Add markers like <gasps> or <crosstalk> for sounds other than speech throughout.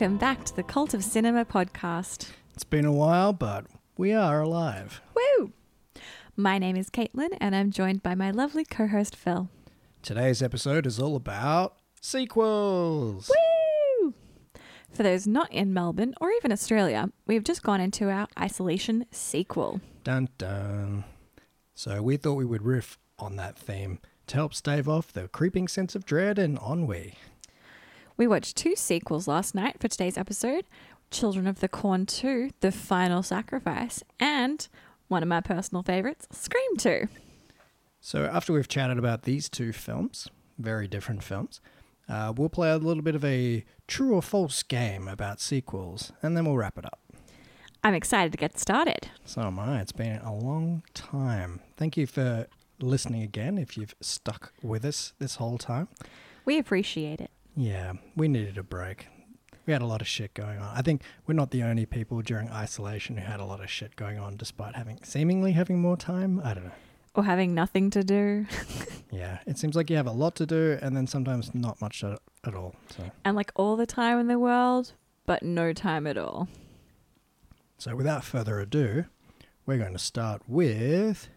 Welcome back to the Cult of Cinema podcast. It's been a while, but we are alive. Woo! My name is Caitlin, and I'm joined by my lovely co host Phil. Today's episode is all about sequels. Woo! For those not in Melbourne or even Australia, we've just gone into our Isolation sequel. Dun dun. So we thought we would riff on that theme to help stave off the creeping sense of dread and ennui. We watched two sequels last night for today's episode Children of the Corn 2, The Final Sacrifice, and one of my personal favorites, Scream 2. So after we've chatted about these two films, very different films, uh, we'll play a little bit of a true or false game about sequels, and then we'll wrap it up. I'm excited to get started. So am I. It's been a long time. Thank you for listening again if you've stuck with us this whole time. We appreciate it. Yeah, we needed a break. We had a lot of shit going on. I think we're not the only people during isolation who had a lot of shit going on despite having seemingly having more time. I don't know. Or having nothing to do. <laughs> Yeah, it seems like you have a lot to do and then sometimes not much at, at all. So, and like all the time in the world, but no time at all. so without further ado, we're going to start with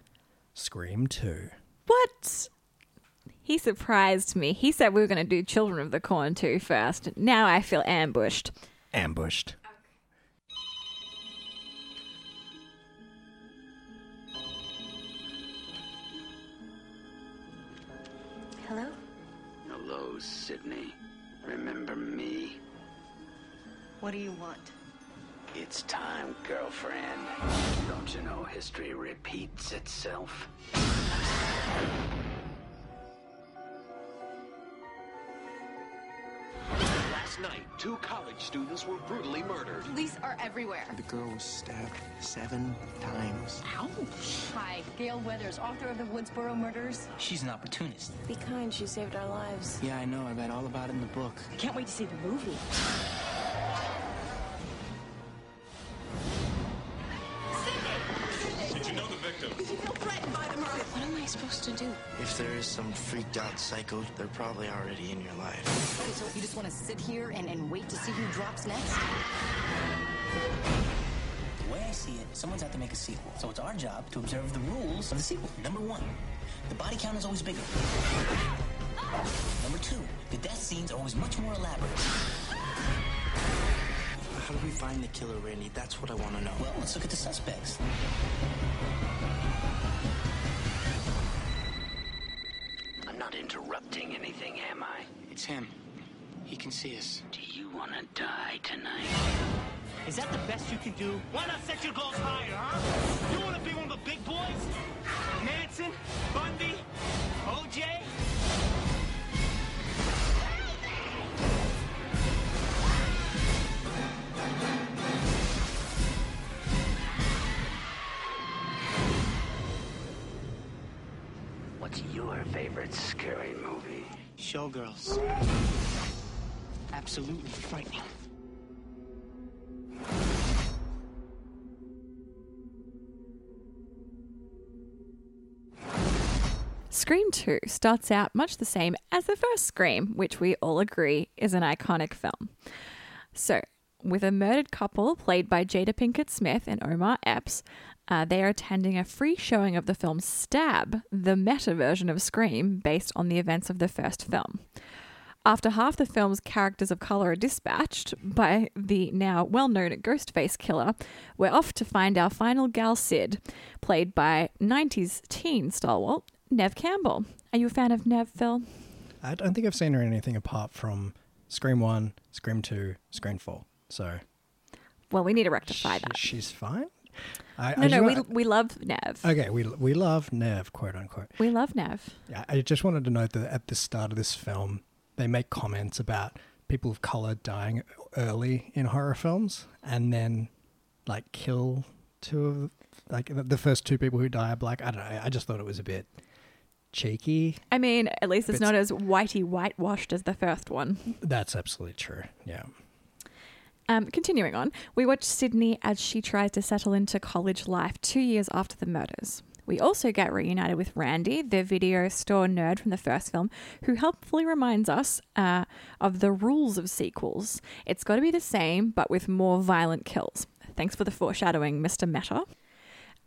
Scream 2. What? He surprised me. He said we were going to do Children of the Corn 2 first. Now I feel ambushed. Ambushed. Hello? Hello, Sydney. Remember me? What do you want? It's time, girlfriend. Don't you know history repeats itself? Two college students were brutally murdered. Police are everywhere. The girl was stabbed seven times. Ouch. Hi, Gale Weathers, author of the Woodsboro murders. She's an opportunist. Be kind, she saved our lives. Yeah, I know. I read all about it in the book. I can't wait to see the movie. If there is some freaked out psycho, they're probably already in your life. Okay, so you just want to sit here and, and wait to see who drops next? The way I see it, someone's out to make a sequel. So it's our job to observe the rules of the sequel. Number one, the body count is always bigger. Number two, the death scenes are always much more elaborate. How do we find the killer, Randy? That's what I want to know. Well, let's look at the suspects. Interrupting anything, am I? It's him. He can see us. Do you want to die tonight? Is that the best you can do? Why not set your goals higher, huh? You want to be one of the big boys? Manson? Bundy? OJ? Showgirls. Absolutely frightening. Scream 2 starts out much the same as the first Scream, which we all agree is an iconic film. So, with a murdered couple played by Jada Pinkett Smith and Omar Epps, uh, they are attending a free showing of the film Stab, the meta version of Scream based on the events of the first film. After half the film's characters of color are dispatched by the now well known Ghostface killer, we're off to find our final gal Sid, played by 90s teen stalwart Neve Campbell. Are you a fan of Neve, Phil? I don't think I've seen her in anything apart from Scream 1, Scream 2, Scream 4. So Well, we need to rectify she- that. she's fine. I, No, I no, we, we love Neve. Okay, we, we love Neve, quote unquote. We love Neve. Yeah, I just wanted to note that at the start of this film, they make comments about people of color dying early in horror films and then like kill two of like the- the first two people who die are black. I don't know. I just thought it was a bit cheeky. I mean, at least it's not as whitey whitewashed as the first one. That's absolutely true. Yeah. Um, continuing on, we watch Sydney as she tries to settle into college life two years after the murders. We also get reunited with Randy, the video store nerd from the first film, who helpfully reminds us uh, of the rules of sequels. It's got to be the same, but with more violent kills. Thanks for the foreshadowing, Mr. Meta.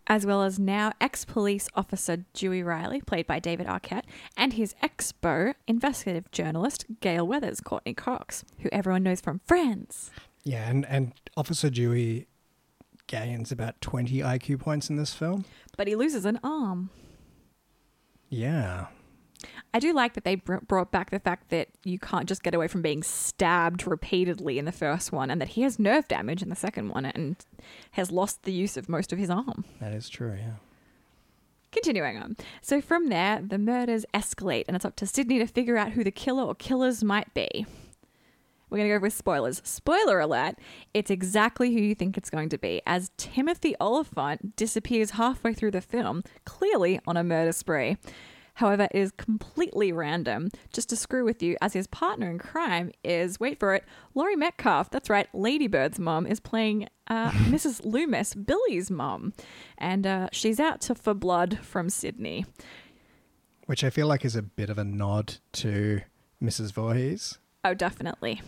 As well as now ex police officer Dewey Riley, played by David Arquette, and his ex beau, investigative journalist Gale Weathers, Courteney Cox, who everyone knows from Friends. Yeah, and, and Officer Dewey gains about 20 IQ points in this film. But he loses an arm. Yeah. I do like that they br- brought back the fact that you can't just get away from being stabbed repeatedly in the first one, and that he has nerve damage in the second one and has lost the use of most of his arm. That is true, yeah. Continuing on. So from there, the murders escalate, and it's up to Sydney to figure out who the killer or killers might be. We're going to go with spoilers. Spoiler alert, it's exactly who you think it's going to be, as Timothy Olyphant disappears halfway through the film, clearly on a murder spree. However, it is completely random, just to screw with you, as his partner in crime is, wait for it, Laurie Metcalf. That's right, Lady Bird's mom is playing uh, <laughs> Mrs. Loomis, Billy's mom. And uh, she's out to for blood from Sydney. Which I feel like is a bit of a nod to Mrs. Voorhees. Oh, definitely.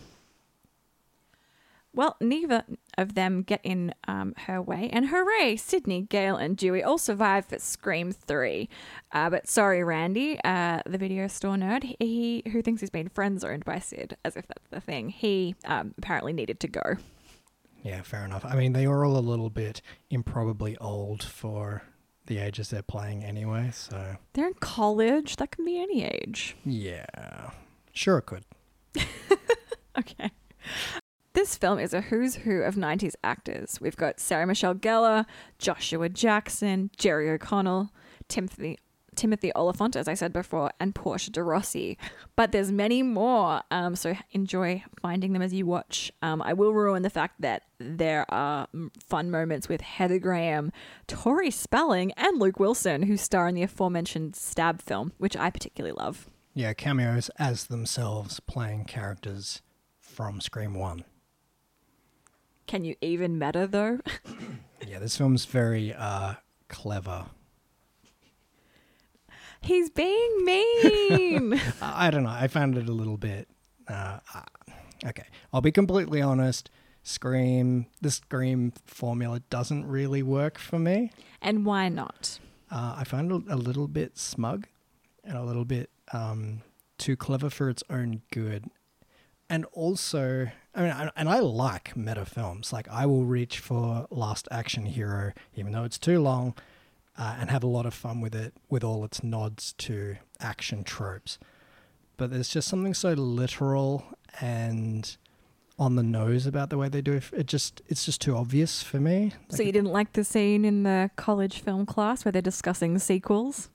Well, neither of them get in um, her way, and hooray! Sydney, Gail, and Dewey all survive for Scream 3. Uh, but sorry, Randy, uh, the video store nerd, he who thinks he's been friend zoned by Sid, as if that's the thing, he um, apparently needed to go. Yeah, fair enough. I mean, they are all a little bit improbably old for the ages they're playing anyway, so. They're in college. That can be any age. Yeah. Sure, it could. <laughs> Okay. This film is a who's who of 90s actors. We've got Sarah Michelle Gellar, Joshua Jackson, Jerry O'Connell, Timothy Timothy Olyphant, as I said before, and Portia de Rossi. But there's many more, um, so enjoy finding them as you watch. Um, I will ruin the fact that there are fun moments with Heather Graham, Tori Spelling, and Luke Wilson, who star in the aforementioned Stab film, which I particularly love. Yeah, cameos as themselves playing characters from Scream 1. Can you even meta though? <laughs> Yeah, this film's very uh, clever. He's being mean. <laughs> I don't know. I found it a little bit. Uh, uh, okay, I'll be completely honest. Scream, the Scream formula doesn't really work for me. and why not? Uh, I find it a little bit smug and a little bit um, too clever for its own good. And also, I mean, I- and I like meta films. Like, I will reach for Last Action Hero, even though it's too long, uh, and have a lot of fun with it, with all its nods to action tropes. But there's just something so literal and on the nose about the way they do it. It just, it's just too obvious for me. so you didn't like the scene in the college film class where they're discussing sequels?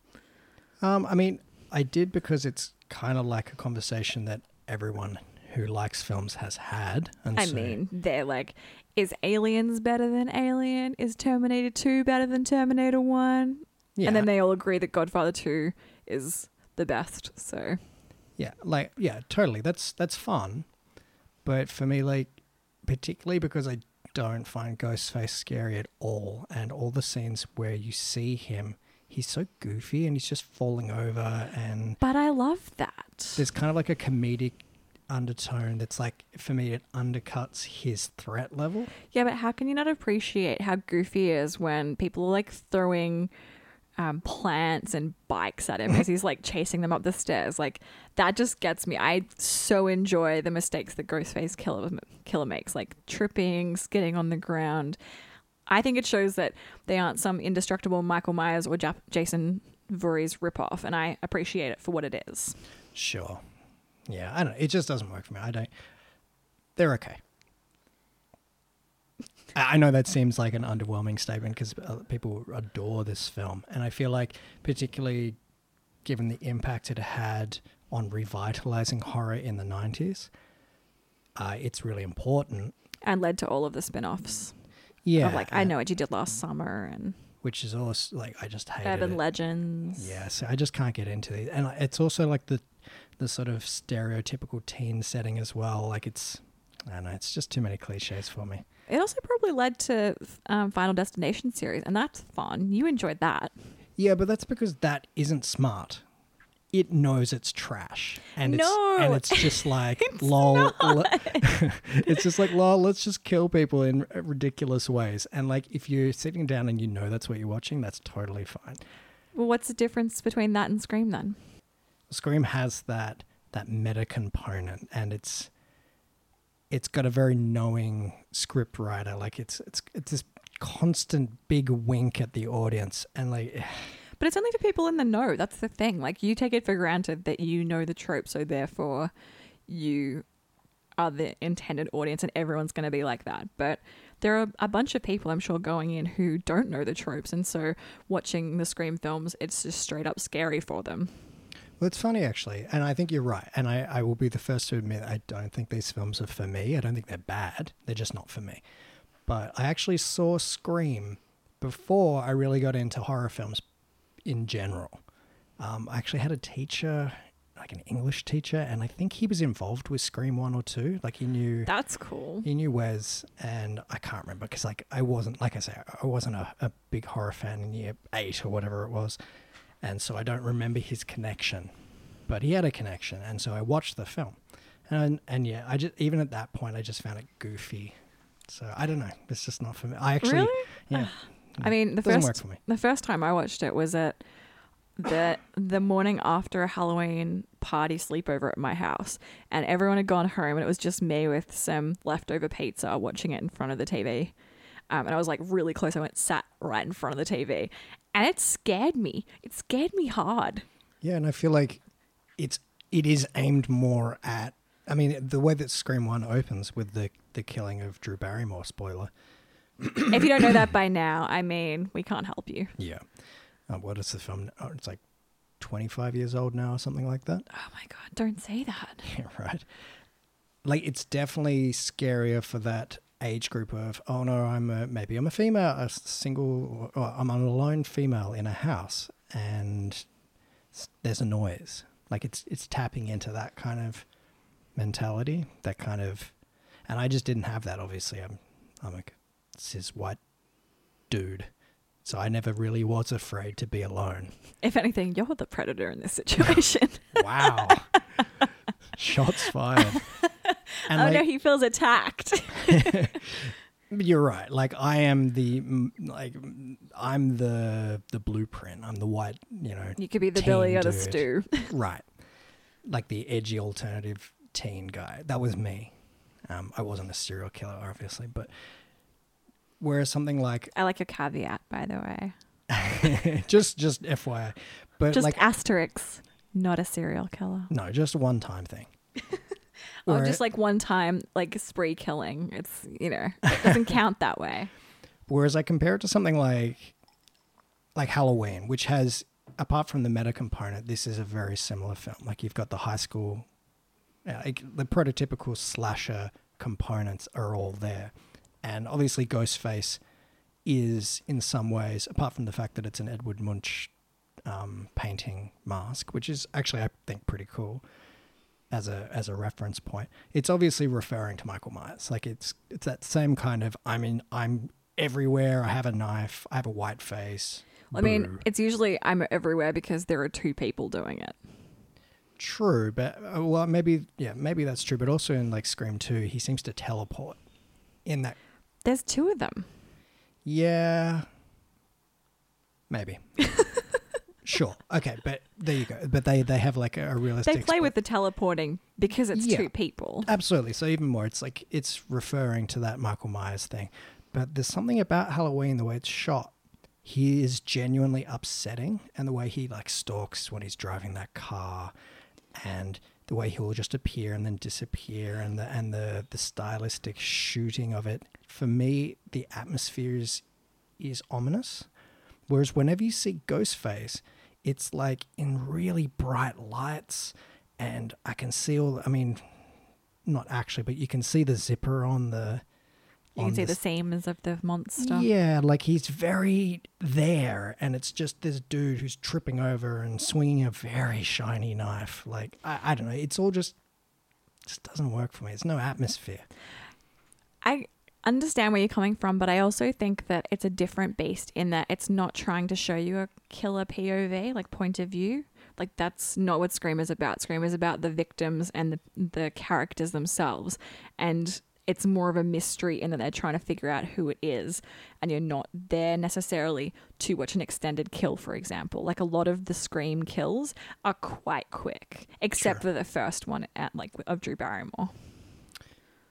Um, I mean, I did because it's kind of like a conversation that everyone who likes films has had. And I so, mean, they're like, is Aliens better than Alien? Is Terminator 2 better than Terminator 1? yeah, And then they all agree that Godfather 2 is the best. So, yeah, like yeah, totally. That's that's fun, but for me, like particularly because I don't find Ghostface scary at all, and all the scenes where you see him, he's so goofy and he's just falling over, and but I love that. there's kind of like a comedic undertone that's like for me it undercuts his threat level. Yeah, but how can you not appreciate how goofy he is when people are like throwing um, plants and bikes at him as he's like chasing them up the stairs? Like that just gets me. I so enjoy the mistakes that Ghostface Killer Killer makes, like tripping, skidding on the ground. I think it shows that they aren't some indestructible Michael Myers or Jap- Jason Voorhees ripoff, and I appreciate it for what it is. Sure. Yeah, I don't know. It just doesn't work for me. I don't. They're okay. I know that seems like an underwhelming statement because people adore this film, and I feel like, particularly given the impact it had on revitalizing horror in the '90s, uh, it's really important. And led to all of the spin offs. Yeah, Of like, I uh, know what you did last summer and which is also like I just hate Urban it. Legends. Yeah, so I just can't get into these, and it's also like the the sort of stereotypical teen setting as well. Like it's, I don't know, it's just too many cliches for me. It also probably led to um, Final Destination series, and that's fun. You enjoyed that. Yeah, but that's because that isn't smart. It knows it's trash, and it's and it's just <laughs> like lol. le- <laughs> it's just like lol. Let's just kill people in ridiculous ways. And like, if you're sitting down and you know that's what you're watching, that's totally fine. Well, what's the difference between that and Scream then? Scream has that that meta component, and it's it's got a very knowing script writer. Like it's it's it's this constant big wink at the audience, and like <sighs> But it's only for people in the know. That's the thing. Like you take it for granted that you know the trope, so therefore you are the intended audience and everyone's going to be like that. But there are a bunch of people I'm sure going in who don't know the tropes and so watching the Scream films, it's just straight up scary for them. Well, it's funny actually, and I think you're right. And I, I will be the first to admit I don't think these films are for me. I don't think they're bad. They're just not for me. But I actually saw Scream before I really got into horror films in general. Um, I actually had a teacher, like an English teacher, and I think he was involved with Scream one or two. Like he knew That's cool. he knew Wes, and I can't remember because like I wasn't like I say I wasn't a, a big horror fan in year eight or whatever it was, and so I don't remember his connection, but he had a connection, and so I watched the film, and and yeah, I just even at that point I just found it goofy, so I don't know, it's just not for me. I actually Really? yeah, I mean, the first me. the first time I watched it was at the the morning after a Halloween party sleepover at my house, and everyone had gone home, and it was just me with some leftover pizza watching it in front of the TV. Um, and I was like really close. I went sat right in front of the TV, and it scared me. It scared me hard. yeah, and I feel like it's it is aimed more at. I mean, the way that Scream One opens with the the killing of Drew Barrymore. Spoiler. if you don't know that by now, I mean, we can't help you. Yeah. Uh, what is the film? Oh, it's like 25 years old now or something like that. Oh my god, don't say that. <laughs> Yeah, right. Like, it's definitely scarier for that age group of, oh no, I'm a, maybe I'm a female, a single, or I'm an alone female in a house and there's a noise. Like, it's, it's tapping into that kind of mentality, that kind of, and I just didn't have that, obviously. I'm, I'm a cis white dude. So I never really was afraid to be alone. If anything, you're the predator in this situation. <laughs> Wow. <laughs> Shots fired. And oh like, no, he feels attacked. <laughs> you're right. Like I am the like mm, I'm the the blueprint. I'm the white, you know. You could be the teen Billy or the dude. stew. <laughs> right. Like the edgy alternative teen guy. That was me. Um, I wasn't a serial killer, obviously, but whereas something like I like your caveat, by the way. <laughs> just just FYI, but Just like asterisks, not a serial killer. no, just one time thing. <laughs> Or just like one time, like spree killing. It's you know, it doesn't <laughs> count that way. Whereas I compare it to something like like Halloween, which has apart from the meta component, this is a very similar film. Like you've got the high school, uh, like the prototypical slasher components are all there, and obviously Ghostface is in some ways, apart from the fact that it's an Edward Munch um, painting mask, which is actually I think pretty cool as a as a reference point. It's obviously referring to Michael Myers. Like it's it's that same kind of I mean I'm everywhere. I have a knife. I have a white face. I mean, it's usually I'm everywhere because there are two people doing it. true, but uh, well maybe yeah maybe that's true. But also in like Scream Two, he seems to teleport. In that, There's two of them. yeah, maybe. <laughs> sure. Okay, but there you go. But they they have like a, a realistic. They play with the teleporting because it's Yeah. two people. Absolutely. So even more, it's like it's referring to that Michael Myers thing. But there's something about Halloween, the way it's shot. He is genuinely upsetting, and the way he like stalks when he's driving that car, and the way he'll just appear and then disappear, and the and the the stylistic shooting of it. For me, the atmosphere is is ominous. Whereas whenever you see Ghostface, it's like in really bright lights, and I can see all. I mean, not actually, but you can see the zipper on the. You on can see the s- seams of the monster. Yeah, like he's very there, and it's just this dude who's tripping over and swinging a very shiny knife. Like I, I don't know, it's all just just doesn't work for me. It's no atmosphere. I understand where you're coming from, but I also think that it's a different beast in that it's not trying to show you a killer POV, like point of view. Like that's not what Scream is about. Scream is about the victims and the the characters themselves. And it's more of a mystery in that they're trying to figure out who it is and you're not there necessarily to watch an extended kill for example like a lot of the scream kills are quite quick except for the first one at like of drew barrymore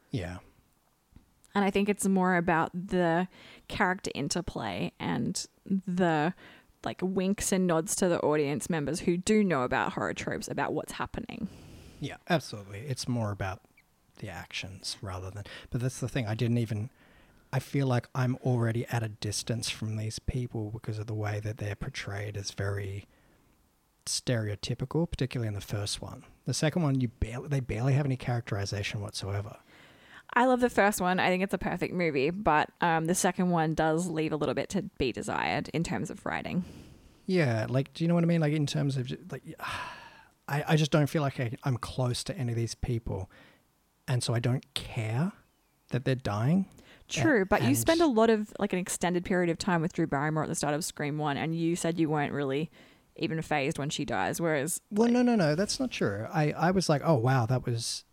Yeah. And I think it's more about the character interplay and the like winks and nods to the audience members who do know about horror tropes about what's happening. Yeah, absolutely. It's more about the actions rather than. But that's the thing. I didn't even. I feel like I'm already at a distance from these people because of the way that they're portrayed as very stereotypical, particularly in the first one. The second one, you barely, they barely have any characterization whatsoever. I love the first one. I think it's a perfect movie, but um, the second one does leave a little bit to be desired in terms of writing. Yeah, like, do you know what I mean? Like, in terms of, like, I, I just don't feel like I, I'm close to any of these people. And so I don't care that they're dying. True, but you and- spend a lot of like an extended period of time with Drew Barrymore at the start of Scream One, and you said you weren't really even fazed when she dies. Whereas, Well, no, no, no, that's not true. I, I was like, oh wow, that was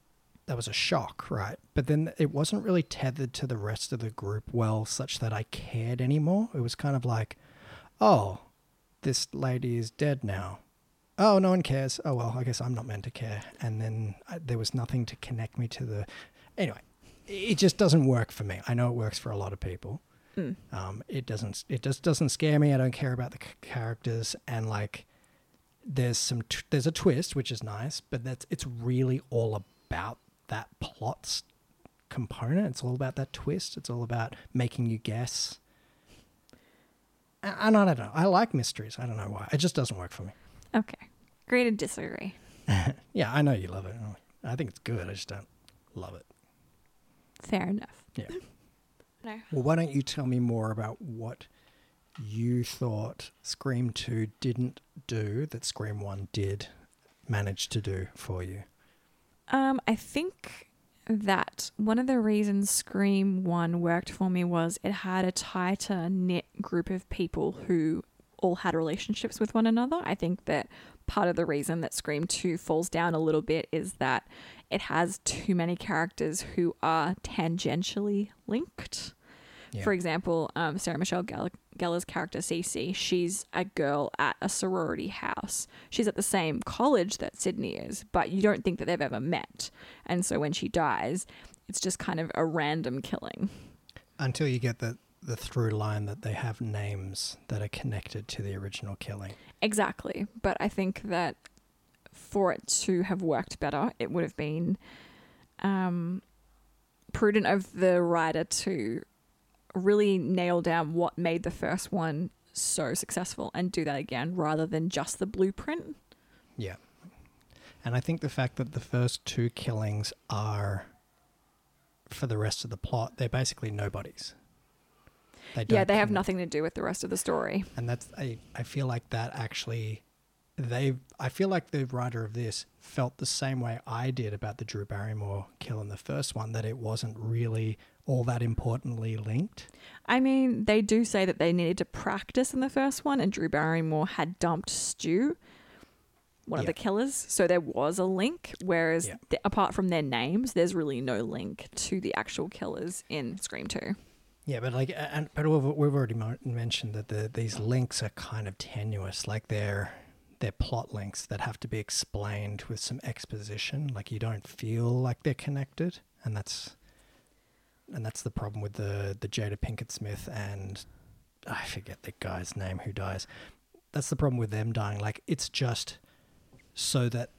that was a shock, right? But then it wasn't really tethered to the rest of the group well, such that I cared anymore. It was kind of like, oh, this lady is dead now. Oh, no one cares. Oh well, I guess I'm not meant to care. And then I, there was nothing to connect me to the. Anyway, it just doesn't work for me. I know it works for a lot of people. Um, it doesn't. It just doesn't scare me. I don't care about the c- characters and like there's some t- there's a twist which is nice but that's it's really all about that plot s- component. It's all about that twist. It's all about making you guess. And i don't know. I like mysteries. I don't know why. It just doesn't work for me. Okay, agree to disagree. <laughs> yeah i know you love it. I think it's good. I just don't love it. Fair enough. yeah. <laughs> No. well why don't you tell me more about what you thought scream 2 didn't do that scream 1 did manage to do for you Um, I think that one of the reasons Scream 1 worked for me was it had a tighter knit group of people who all had relationships with one another. I think that part of the reason that Scream 2 falls down a little bit is that it has too many characters who are tangentially linked. Yeah. For example, um, Sarah Michelle Gell- Gellar's character Cici, she's a girl at a sorority house. She's at the same college that Sydney is, but you don't think that they've ever met. And so when she dies, it's just kind of a random killing. until you get the the through line that they have names that are connected to the original killing. Exactly. But I think that for it to have worked better, it would have been um, prudent of the writer to really nail down what made the first one so successful and do that again rather than just the blueprint. Yeah. And I think the fact that the first two killings are for the rest of the plot, they're basically nobodies. They yeah, they have nothing to do with the rest of the story. and that's I, I feel like that actually they I feel like the writer of this felt the same way I did about the Drew Barrymore kill in the first one that it wasn't really all that importantly linked. I mean, they do say that they needed to practice in the first one, and Drew Barrymore had dumped Stu, one of the killers. So there was a link. Whereas, Yeah. th- apart from their names, there's really no link to the actual killers in Scream 2. Yeah, but like, and but we've, we've already mentioned that the these links are kind of tenuous, like they're they're plot links that have to be explained with some exposition. Like you don't feel like they're connected, and that's and that's the problem with the the Jada Pinkett Smith and I forget the guy's name who dies. That's the problem with them dying. Like it's just so that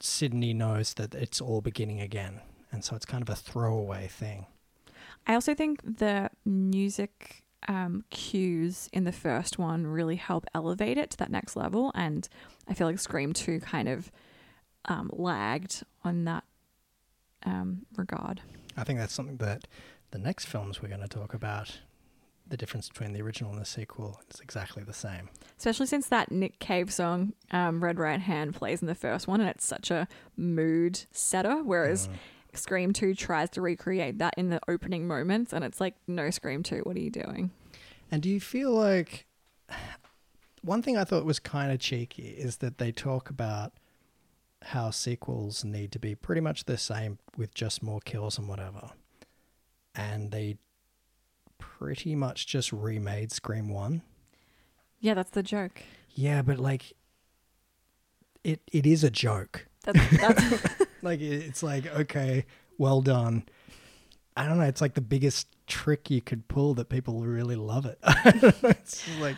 Sydney knows that it's all beginning again, and so it's kind of a throwaway thing. I also think the music um, cues in the first one really help elevate it to that next level. And I feel like Scream 2 kind of um, lagged on that um, regard. I think that's something that the next films we're going to talk about, the difference between the original and the sequel, is exactly the same. Especially since that Nick Cave song, um, Red Right Hand, plays in the first one, and it's such a mood setter. Whereas Scream 2 tries to recreate that in the opening moments, and it's like, no, Scream 2, what are you doing? And do you feel like <sighs> one thing I thought was kind of cheeky is that they talk about how sequels need to be pretty much the same with just more kills and whatever. And they pretty much just remade Scream 1. Yeah, that's the joke. Yeah, but like it it is a joke. That's, that's <laughs> <laughs> Like it's like okay, well done. I don't know, it's like the biggest trick you could pull that people really love it. <laughs> it's like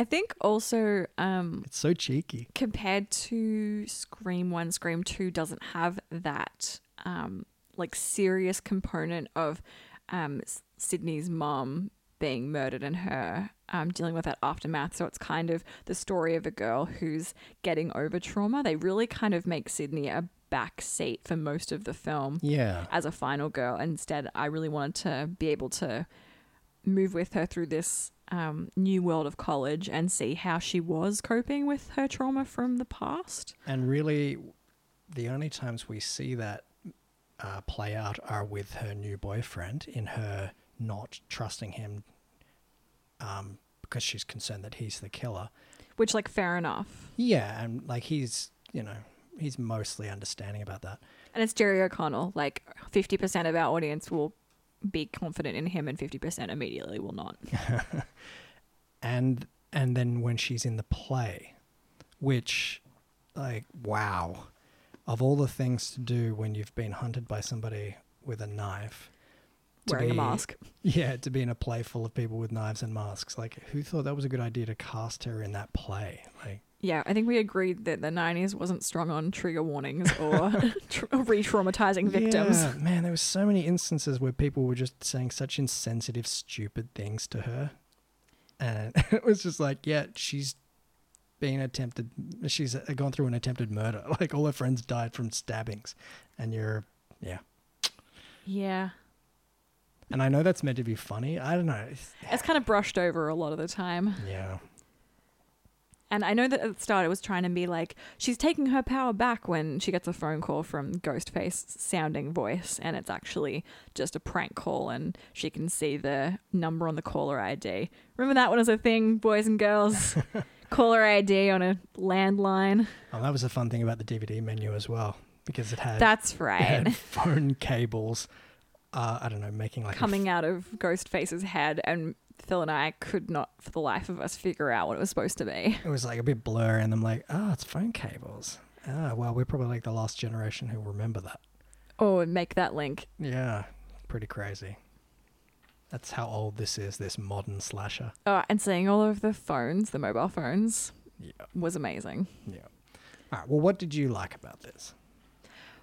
I think also um, it's so cheeky. compared to Scream 1, Scream 2 doesn't have that um, like serious component of um, Sydney's mom being murdered and her um, dealing with that aftermath. So it's kind of the story of a girl who's getting over trauma. They really kind of make Sydney a back seat for most of the film Yeah. as a final girl. Instead, I really wanted to be able to move with her through this um, new world of college and see how she was coping with her trauma from the past. And really, the only times we see that uh, play out are with her new boyfriend, in her not trusting him um, because she's concerned that he's the killer. Which, like, fair enough. Yeah, and like he's, you know, he's mostly understanding about that. And it's Jerry O'Connell. Like, 50% of our audience will be confident in him, and 50% immediately will not. <laughs> and and then when she's in the play which like wow of all the things to do when you've been hunted by somebody with a knife Wearing a mask. <laughs> yeah to be in a play full of people with knives and masks like who thought that was a good idea to cast her in that play like Yeah, I think we agreed that the 90s wasn't strong on trigger warnings or <laughs> tra- re traumatizing victims. yeah, man there were so many instances where people were just saying such insensitive stupid things to her. And <laughs> it was just like yeah she's been attempted she's uh, gone through an attempted murder. <laughs> Like all her friends died from stabbings. And you're yeah. Yeah. and i know that's meant to be funny. I don't know. It's- It's kind of brushed over a lot of the time. yeah And I know that at the start it was trying to be like she's taking her power back when she gets a phone call from Ghostface sounding voice, and it's actually just a prank call, and she can see the number on the caller ID. Remember that one as a thing, boys and girls? <laughs> caller ID on a landline. oh, that was a fun thing about the dvd menu as well because it had That's right. had <laughs> phone cables uh, i don't know making like Coming out of Ghostface's head, and Phil and I could not, for the life of us, figure out what it was supposed to be. it was like a bit blurry and i'm like oh it's phone cables ah well we're probably like the last generation who remember that Oh, and make that link. Yeah, pretty crazy. That's how old this is, this modern slasher. Oh, and seeing all of the phones, the mobile phones, Yeah. was amazing. Yeah. All right, well, what did you like about this?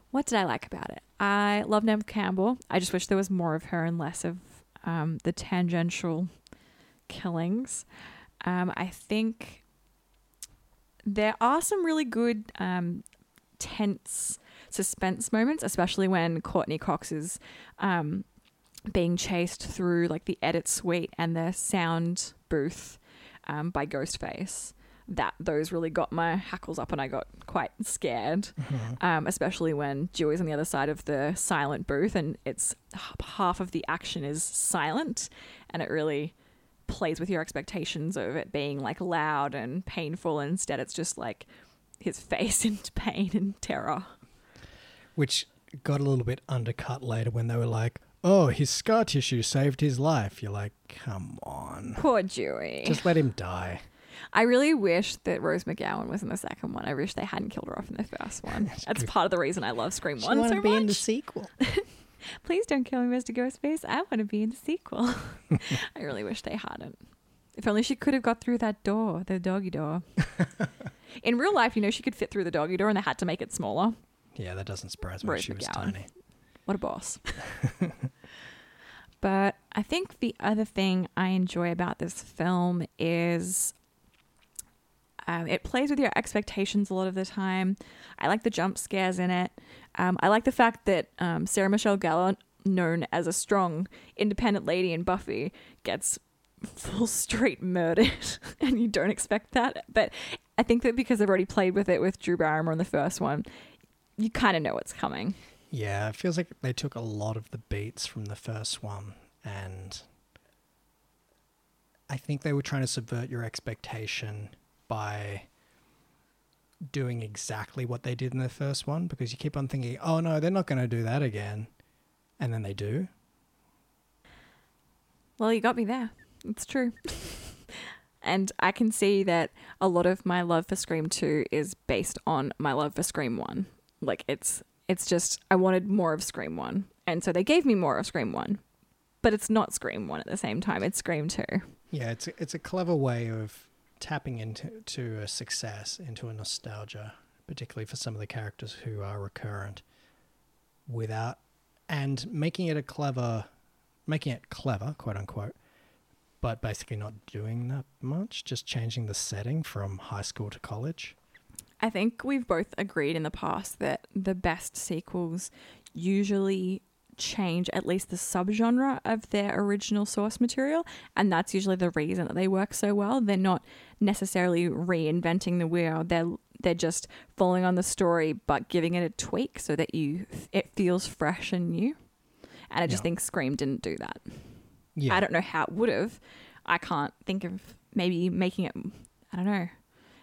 What did I like about it? I love Neve Campbell. I just wish there was more of her and less of um, the tangential killings. Um, I think there are some really good um, tense suspense moments, especially when Courteney Cox is um, being chased through like the edit suite and the sound booth um, by Ghostface. That those really got my hackles up, and I got quite scared. Um, especially when Dewey's on the other side of the silent booth, and it's half of the action is silent, and it really plays with your expectations of it being like loud and painful. And instead, it's just like his <laughs> face in pain and terror. Which got a little bit undercut later when they were like, oh, his scar tissue saved his life. You're like, come on. Poor Dewey. Just let him die. I really wish that Rose McGowan was in the second one. I wish they hadn't killed her off in the first one. <laughs> That's part of the reason I love Scream One so much. Being the sequel. <laughs> <laughs> Please don't kill me, Mr. Ghostface. I want to be in the sequel. <laughs> I really wish they hadn't. If only she could have got through that door, the doggy door. <laughs> in real life, you know, she could fit through the doggy door and they had to make it smaller. Yeah, that doesn't surprise me. Rose she was tiny. What a boss. but I think the other thing I enjoy about this film is um, it plays with your expectations a lot of the time. I like the jump scares in it. Um, I like the fact that um, Sarah Michelle Gellar, known as a strong, independent lady in Buffy, gets full straight murdered, <laughs> and you don't expect that. But I think that because I've already played with it with Drew Barrymore in the first one, you kind of know what's coming. Yeah, it feels like they took a lot of the beats from the first one and I think they were trying to subvert your expectation by doing exactly what they did in the first one because you keep on thinking, "Oh no, they're not going to do that again." And then they do. Well, you got me there. It's true. <laughs> and I can see that a lot of my love for Scream 2 is based on my love for Scream 1. Like it's it's just I wanted more of Scream 1. And so they gave me more of Scream 1. But it's not Scream 1 at the same time. It's Scream 2. Yeah, it's it's a clever way of tapping into to a success, into a nostalgia, particularly for some of the characters who are recurrent, without and making it a clever, making it clever, quote unquote, but basically not doing that much, just changing the setting from high school to college. I think we've both agreed in the past that the best sequels usually change at least the subgenre of their original source material and that's usually the reason that they work so well. They're not necessarily reinventing the wheel. They're they're just following on the story but giving it a tweak so that you it feels fresh and new. And i just Yeah. think scream didn't do that. Yeah, i don't know how it would have. I can't think of maybe making it i don't know.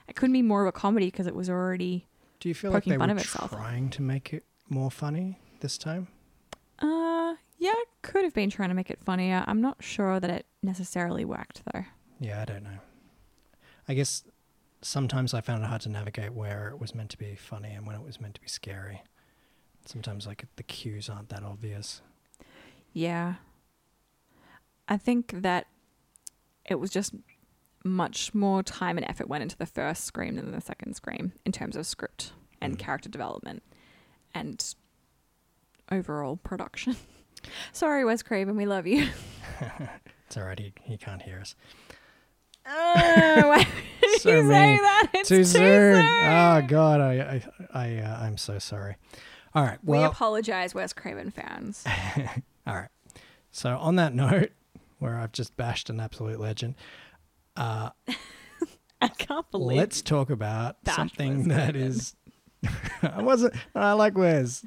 It couldn't be more of a comedy because it was already Do you feel like they were trying to make it more funny this time? Uh, yeah, could have been trying to make it funnier. I'm not sure that it necessarily worked though. Yeah, I don't know. I guess sometimes I found it hard to navigate where it was meant to be funny and when it was meant to be scary. Sometimes like the cues aren't that obvious. Yeah. I think that it was just much more time and effort went into the first Scream than the second Scream in terms of script and character development and overall production. <laughs> Sorry, Wes Craven, we love you. <laughs> It's alright, he, he can't hear us. oh, why <laughs> did So you say mean. that? It's too, soon. Oh god, I I, I uh, I'm so sorry. All right, Well, we apologize, Wes Craven fans. all right. So on that note, where I've just bashed an absolute legend, uh, I can't believe let's talk about something Wes that Craven. is. I wasn't. I like Wes.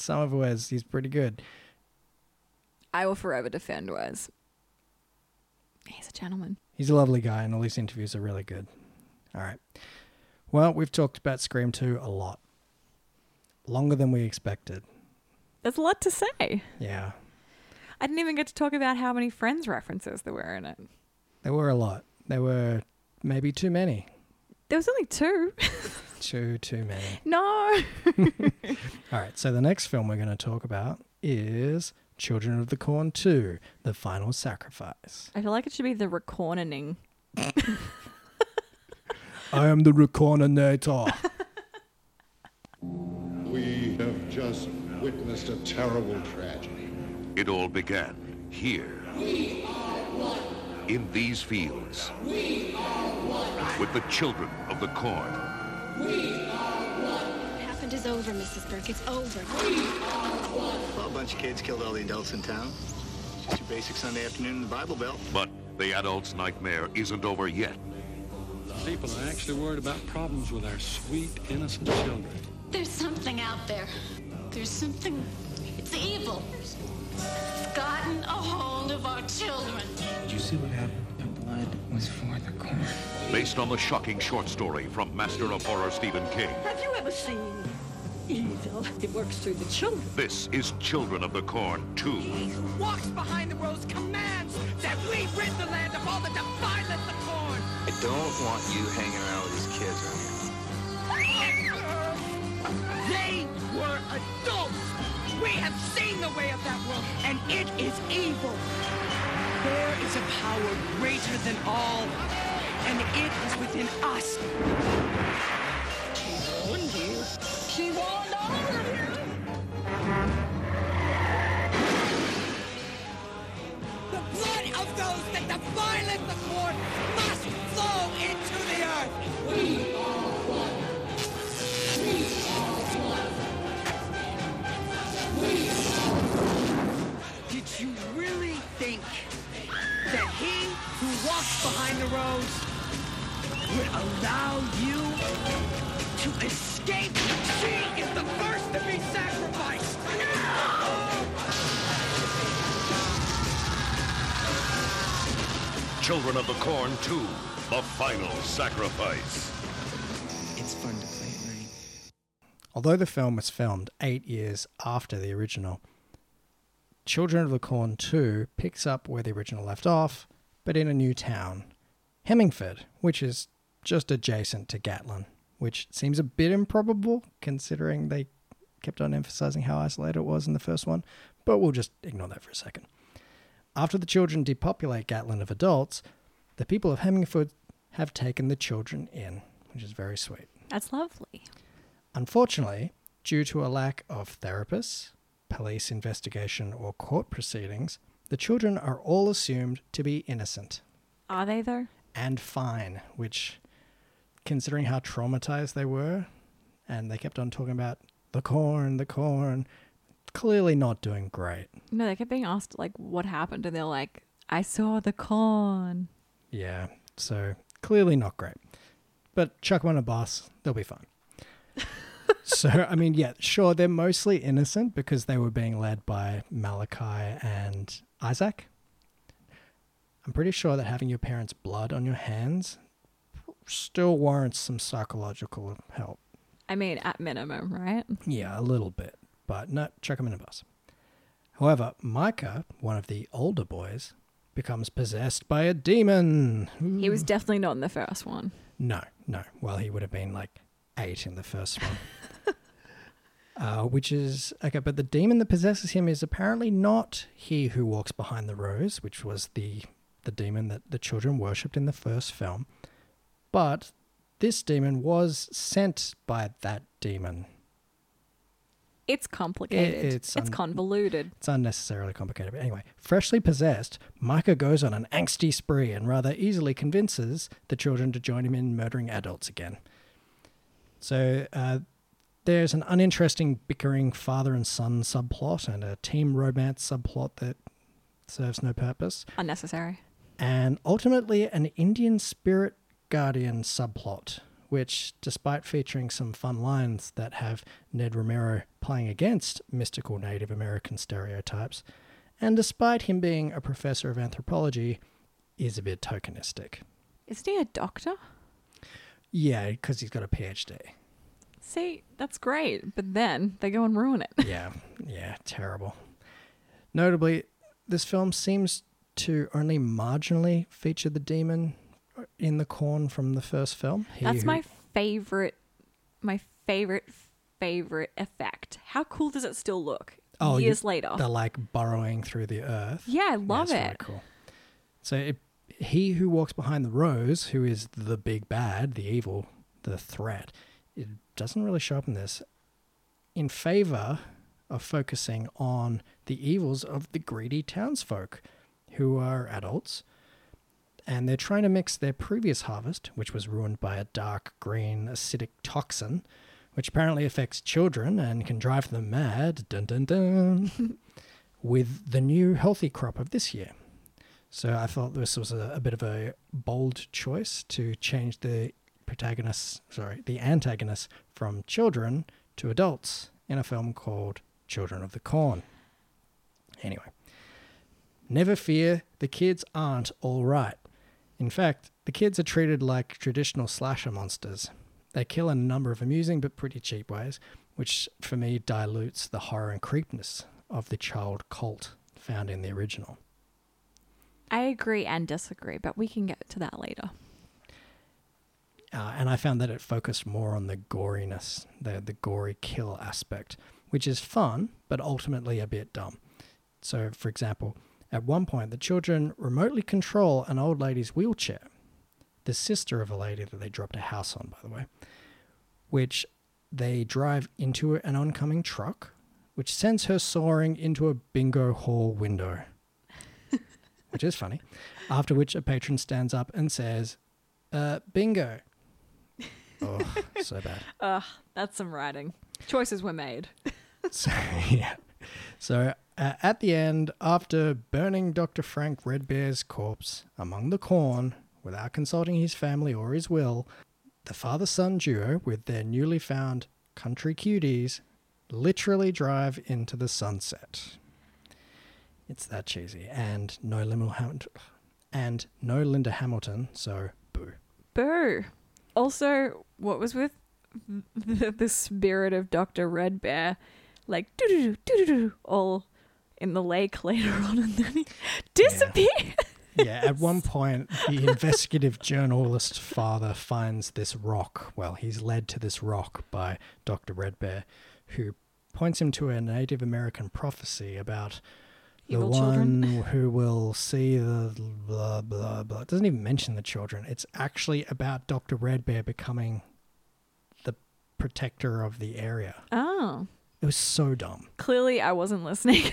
Some of Wes, he's pretty good. I will forever defend Wes. He's a gentleman. He's a lovely guy, and all his interviews are really good. All right. Well, we've talked about Scream 2 a lot. Longer than we expected. There's a lot to say. Yeah. I didn't even get to talk about how many Friends references there were in it. There were a lot. There were maybe too many. There was only two. <laughs> Too, too many. no. <laughs> All right. So the next film we're going to talk about is Children of the Corn 2 The Final Sacrifice. I feel like it should be the recorning. <laughs> I am the Recorninator. <laughs> We have just witnessed a terrible tragedy. It all began here. We are one. In these fields. We are one. With the children of the corn. What happened is over, Mrs. Burke. It's over. Well, a bunch of kids killed all the adults in town. Just your basic Sunday afternoon in the Bible Belt. But the adult's nightmare isn't over yet. People are actually worried about problems with our sweet, innocent children. There's something out there. There's something. It's evil. It's gotten a hold of our children. Did you see what happened? The blood was for the corn. Based on the shocking short story from Master of Horror Stephen King. Have you ever seen evil? It works through the children. This is Children of the Corn 2. He Walks behind the rows commands that we rid the land of all that defileth the corn. I don't want you hanging around with these kids They were adults. We have seen the way of that world, and it is evil. There is a power greater than all, and it is within us. She warned you. She warned all of you. The blood of those that defileth the corn must flow into the earth. Did that he who walks behind the rows would allow you to escape. She is the first to be sacrificed. No! Children of the Corn 2, the final sacrifice. It's fun to play at night. Although the film was filmed eight years after the original, Children of the Corn 2 picks up where the original left off, but in a new town, Hemmingford, which is just adjacent to Gatlin, which seems a bit improbable considering they kept on emphasizing how isolated it was in the first one, but we'll just ignore that for a second. After the children depopulate Gatlin of adults, the people of Hemmingford have taken the children in, which is very sweet. That's lovely. Unfortunately, due to a lack of therapists, police investigation, or court proceedings, the children are all assumed to be innocent Are they though? and fine, which, considering how traumatized they were, and they kept on talking about the corn, the corn, clearly not doing great. No, they kept being asked like what happened, and they're like, "I saw the corn." Yeah, so clearly not great. But chuck 'em on a bus, they'll be fine. <laughs> so, I mean, yeah, sure, they're mostly innocent because they were being led by Malachi and Isaac. I'm pretty sure that having your parents' blood on your hands still warrants some psychological help. I mean, at minimum, right? Yeah, a little bit, but no, chuck him in a bus. However, Micah, one of the older boys, becomes possessed by a demon. He was definitely not in the first one. No, no. Well, he would have been like eight in the first one. <laughs> uh, which is okay, but the demon that possesses him is apparently not he who walks behind the rows, which was the the demon that the children worshipped in the first film. But this demon was sent by that demon. It's complicated. it's it's un- convoluted. It's unnecessarily complicated. But anyway, freshly possessed, Micah goes on an angsty spree and rather easily convinces the children to join him in murdering adults again. So uh, there's an uninteresting bickering father and son subplot and a team romance subplot that serves no purpose. Unnecessary. And ultimately, an Indian spirit guardian subplot, which, despite featuring some fun lines that have Ned Romero playing against mystical Native American stereotypes, and despite him being a professor of anthropology, is a bit tokenistic. Isn't he a doctor? Yeah, because he's got a PhD. See, that's great. But then they go and ruin it. yeah, yeah, terrible. Notably, this film seems to only marginally feature the demon in the corn from the first film. He That's who- my favorite, my favorite, favorite effect. How cool does it still look Oh, you- years later? The like burrowing through the earth. Yeah, I love really it. cool. So it, he who walks behind the rows, who is the big bad, the evil, the threat, it doesn't really show up in this. In favor of focusing on the evils of the greedy townsfolk, who are adults, and they're trying to mix their previous harvest, which was ruined by a dark green acidic toxin, which apparently affects children and can drive them mad, dun dun dun, <laughs> with the new healthy crop of this year. So I thought this was a, a bit of a bold choice to change the protagonist, sorry, the antagonist from children to adults in a film called Children of the Corn. Anyway, never fear, the kids aren't all right. In fact, the kids are treated like traditional slasher monsters. They kill in a number of amusing but pretty cheap ways, which for me dilutes the horror and creepiness of the child cult found in the original. I agree and disagree, but we can get to that later. Uh, and I found that it focused more on the goriness, the the gory kill aspect, which is fun, but ultimately a bit dumb. So, for example, at one point, the children remotely control an old lady's wheelchair, the sister of a lady that they dropped a house on, by the way, which they drive into an oncoming truck, which sends her soaring into a bingo hall window, which is funny. After which, a patron stands up and says, uh, bingo. Oh, so bad. <laughs> Ugh, that's some writing. Choices were made. <laughs> So, yeah. So, uh, at the end, after burning Dr. Frank Redbear's corpse among the corn without consulting his family or his will, the father son duo, with their newly found country cuties, literally drive into the sunset. It's that cheesy. And no limo, and no Linda Hamilton, so boo. Boo. Also, what was with the, <laughs> the spirit of Dr. Redbear? Like, doo doo doo doo doo, all in the lake <laughs> later on, and then he disappeared. Yeah, at one <laughs> point, the investigative journalist father finds this rock. Well, he's led to this rock by Dr. Redbear, who points him to a Native American prophecy about the one children. who will see the blah blah blah. It doesn't even mention the children. It's actually about Dr. Redbear becoming the protector of the area. Oh, It was so dumb. clearly I wasn't listening. <laughs>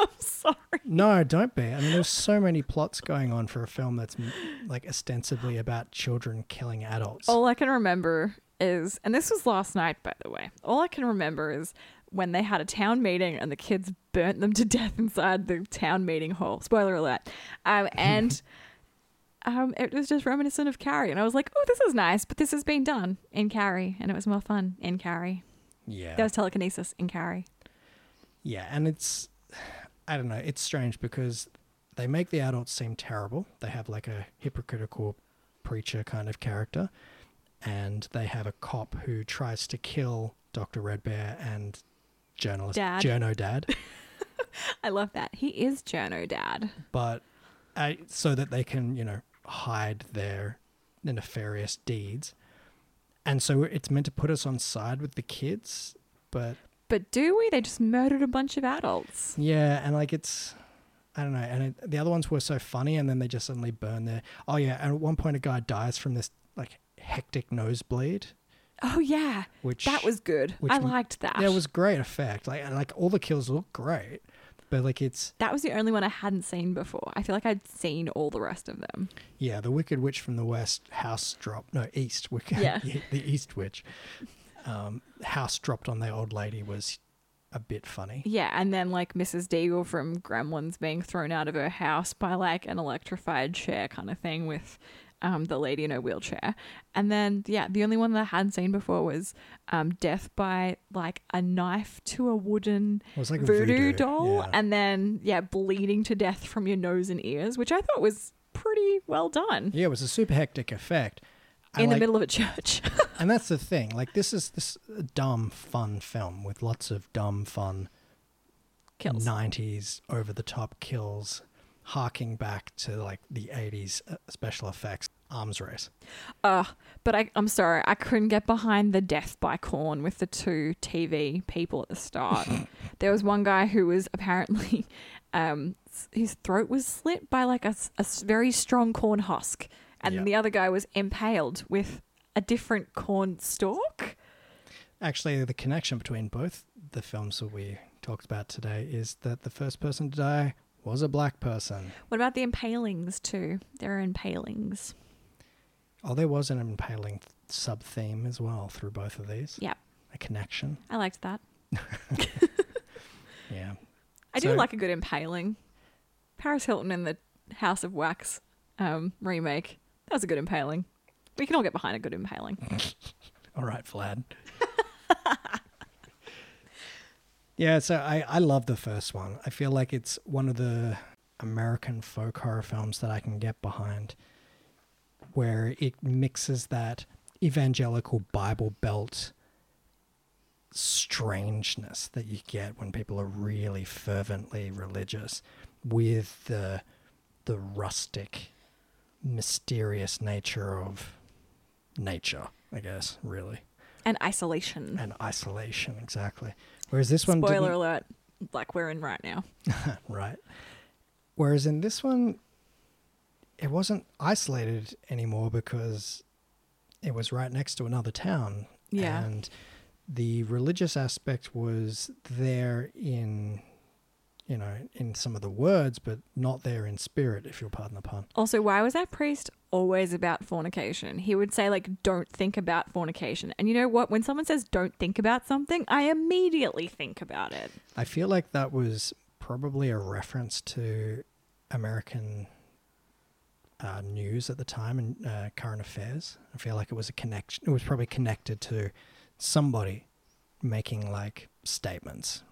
I'm sorry. No, don't be. I mean, there's so many plots going on for a film that's like ostensibly about children killing adults. All I can remember is, and this was last night, by the way. All I can remember is when they had a town meeting and the kids burnt them to death inside the town meeting hall. Spoiler alert. Um, <laughs> and um, it was just reminiscent of Carrie, and I was like, "Oh, this is nice," but this has been done in Carrie, and it was more fun in Carrie. Yeah. There was telekinesis in Carrie. Yeah, and it's I don't know, it's strange because they make the adults seem terrible. They have like a hypocritical preacher kind of character, and they have a cop who tries to kill Dr. Redbear and journalist Dad. Journo Dad, <laughs> I love that. He is Journo Dad. but uh, so that they can, you know, hide their nefarious deeds. And so it's meant to put us on side with the kids, but But do we? They just murdered a bunch of adults. Yeah, and like it's, I don't know, and it, the other ones were so funny, and then they just suddenly burn their. Oh yeah, and at one point a guy dies from this like hectic nosebleed, Oh yeah, which that was good. I liked that. Yeah, was great effect. Like like all the kills look great, but like it's That was the only one I hadn't seen before. I feel like I'd seen all the rest of them. yeah, the Wicked Witch from the West house drop. No, East Wicked. <laughs> Yeah. the East Witch. Um, house dropped on the old lady was a bit funny. Yeah, and then like Mrs. Deagle from Gremlins being thrown out of her house by like an electrified chair kind of thing with um, the lady in her wheelchair. And then, yeah, the only one that I hadn't seen before was um, death by like a knife to a wooden like a voodoo, voodoo, doll. yeah. And then, yeah, bleeding to death from your nose and ears, which I thought was pretty well done Yeah, it was a super hectic effect. I in the middle of a church. <laughs> and that's the thing. Like this is this dumb, fun film with lots of dumb, fun Kills. '90s over the top kills, harking back to like the '80s uh, special effects. Arms race. Uh, but I, I'm sorry, I couldn't get behind the death by corn with the two TV people at the start. <laughs> there was one guy who was apparently, <laughs> um, his throat was slit by like a, a very strong corn husk, and Yeah. the other guy was impaled with a different corn stalk. Actually, the connection between both the films that we talked about today is that the first person to die was a black person. What about the impalings too? There are impalings. Oh, there was an impaling sub theme as well through both of these. Yeah, A connection. I liked that. <laughs> Yeah. I do like a good impaling. Paris Hilton in the House of Wax um, remake. That was a good impaling. We can all get behind a good impaling. <laughs> All right, Vlad. <laughs> yeah, so I, I love the first one. I feel like it's one of the American folk horror films that I can get behind, where it mixes that evangelical Bible belt strangeness that you get when people are really fervently religious with the the rustic mysterious nature of nature, I guess, really. And isolation. And isolation, exactly. Whereas this one Spoiler alert, like we're in right now. <laughs> right. Whereas in this one it wasn't isolated anymore because it was right next to another town. Yeah. And the religious aspect was there in you know, in some of the words, but not there in spirit, if you'll pardon the pun. Also, why was that priest always about fornication? He would say, like, don't think about fornication. And you know what? When someone says don't think about something, I immediately think about it. I feel like that was probably a reference to American uh, news at the time and uh, current affairs. I feel like it was a connection. It was probably connected to somebody making like statements,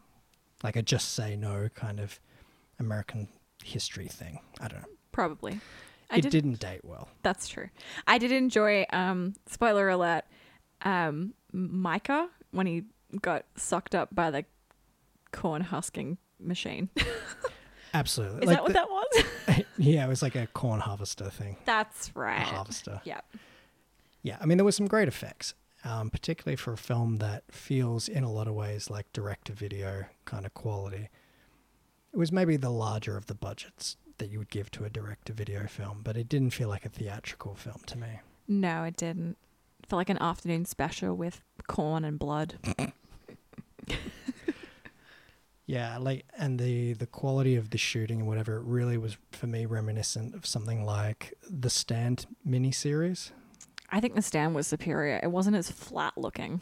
like a just say no kind of American history thing. I don't know. Probably. I it did- didn't date well. That's true. I did enjoy. Um, spoiler alert. Um, Micah when he got sucked up by the corn husking machine. <laughs> Absolutely. Is Like that what the- that was? <laughs> yeah, it was like a corn harvester thing. That's A right. harvester. Yep. Yeah, I mean, there were some great effects, um, particularly for a film that feels in a lot of ways like direct to video kind of quality. It was maybe the larger of the budgets that you would give to a direct to video film, but it didn't feel like a theatrical film to me. No, it didn't. It felt like an afternoon special with corn and blood. <laughs> Yeah, like and the the quality of the shooting and whatever it really was for me reminiscent of something like the Stand miniseries. I think the stand was superior. It wasn't as flat looking.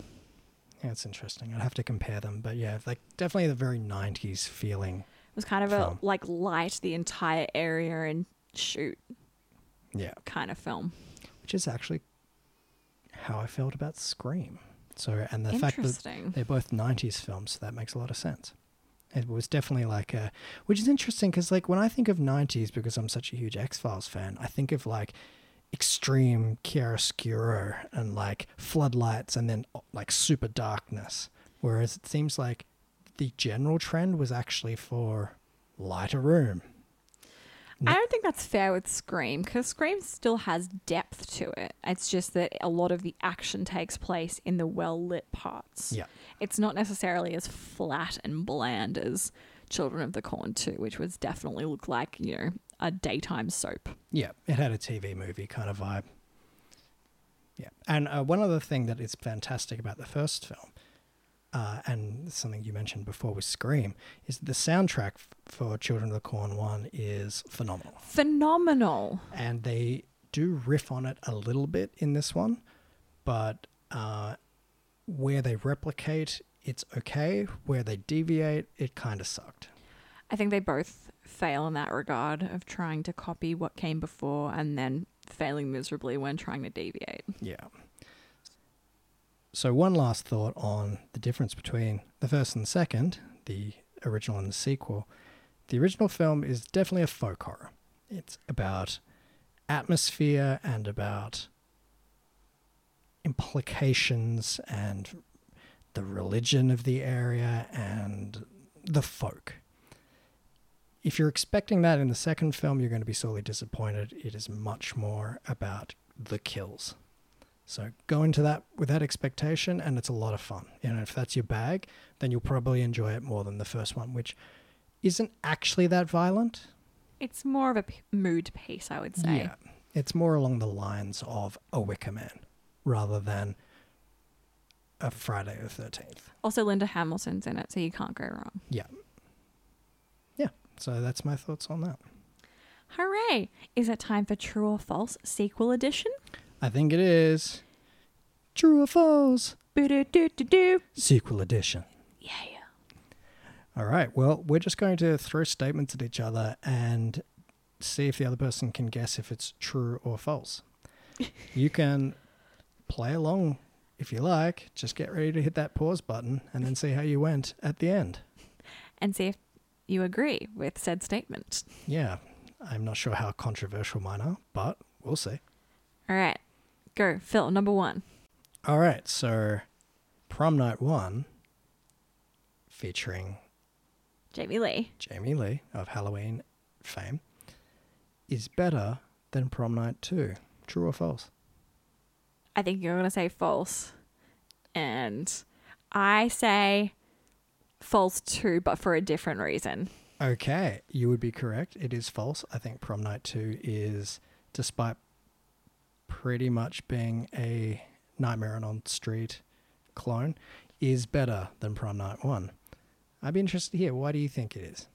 Yeah, it's interesting. I'd have to compare them, but yeah, like definitely the very '90s feeling. It was kind of Film. a like light the entire area and shoot Yeah, kind of film. which is actually how I felt about Scream. So, and the fact that they're both '90s films, so that makes a lot of sense. It was definitely like a, which is interesting because like when I think of '90s, because I'm such a huge X Files fan, I think of like extreme chiaroscuro and like floodlights and then like super darkness. Whereas it seems like the general trend was actually for lighter room. I don't think that's fair with Scream because Scream still has depth to it. It's just that a lot of the action takes place in the well lit parts. Yeah. It's not necessarily as flat and bland as Children of the Corn 2, which was definitely look like, you know, a daytime soap. Yeah, it had a TV movie kind of vibe. Yeah, and uh, one other thing that is fantastic about the first film, uh, and something you mentioned before with Scream, is the soundtrack f- for Children of the Corn 1 is phenomenal. Phenomenal. And they do riff on it a little bit in this one, but uh, where they replicate, it's okay. Where they deviate, it kind of sucked. I think they both fail in that regard of trying to copy what came before and then failing miserably when trying to deviate. Yeah. So, one last thought on the difference between the first and the second, the original and the sequel. The original film is definitely a folk horror. It's about atmosphere and about implications and the religion of the area and the folk. If you're expecting that in the second film, you're going to be sorely disappointed. It is much more about the kills. So go into that with that expectation, and it's a lot of fun. You know, if that's your bag, then you'll probably enjoy it more than the first one, which isn't actually that violent. It's more of a p- mood piece, I would say. Yeah, it's more along the lines of a Wicker Man rather than a Friday the Thirteenth. Also, Linda Hamilton's in it, so you can't go wrong. Yeah, yeah. So that's my thoughts on that. Hooray! Is it time for True or False sequel edition? I think it is True or False Boo-doo-doo-doo-doo. sequel edition. Yeah. All right. Well, we're just going to throw statements at each other and see if the other person can guess if it's true or false. <laughs> you can play along if you like. Just get ready to hit that pause button and then see how you went at the end. And see if you agree with said statement. Yeah. I'm not sure how controversial mine are, but we'll see. All right. Go. Phil, number one. All right. So, Prom Night 1 featuring Jamie Lee. Jamie Lee of Halloween fame is better than Prom Night 2. True or false? I think you're going to say false. And I say false too, but for a different reason. Okay, you would be correct. It is false. I think Prom Night 2 is, despite pretty much being a Nightmare on Street clone, is better than Prom Night 1. I'd be interested to hear why do you think it is?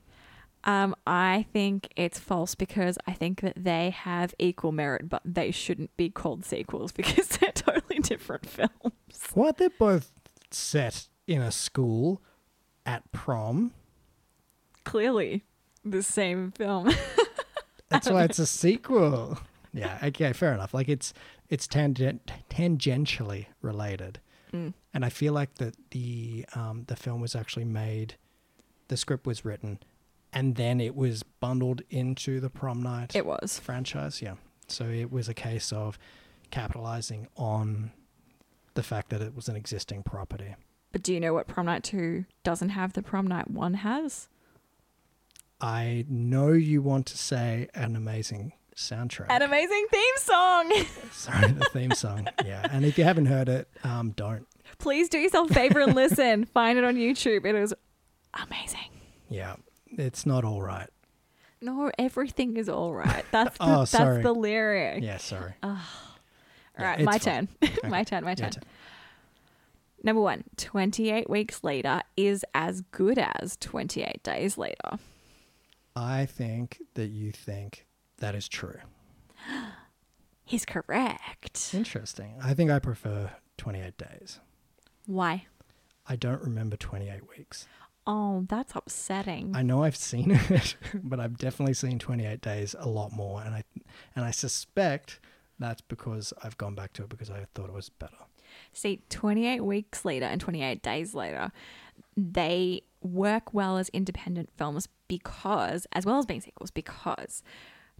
Um, I think it's false because I think that they have equal merit, but they shouldn't be called sequels <laughs> because they're totally different films. What? They're both set in a school at prom. Clearly, the same film. <laughs> That's why it's a sequel. Yeah, okay, fair enough. Like it's it's tangent tangentially related. Mm. And I feel like that the um, the film was actually made, the script was written and then it was bundled into the prom night It was. franchise. Yeah. So it was a case of capitalizing on the fact that it was an existing property. But do you know what Prom Night 2 doesn't have the Prom Night 1 has? I know you want to say an amazing soundtrack. An amazing theme song. <laughs> Sorry, the theme song. Yeah. And if you haven't heard it, um, don't. Please do yourself a favor and listen. <laughs> Find it on YouTube. It is amazing. Yeah. It's not all right. No, everything is all right. <laughs> That's the, Oh, that's the lyric. Yeah, sorry. All Yeah, right, it's my turn. my turn, my turn. turn. Number one, 28 weeks later is as good as 28 days later. I think that you think that is true. <gasps> He's correct. Interesting. I think I prefer 28 days. Why? I don't remember 28 weeks. Oh, that's upsetting. I know I've seen <laughs> it, but I've definitely seen 28 days a lot more and I and I suspect that's because I've gone back to it because I thought it was better. See, 28 weeks later and 28 days later, they work well as independent films because, as well as being sequels, because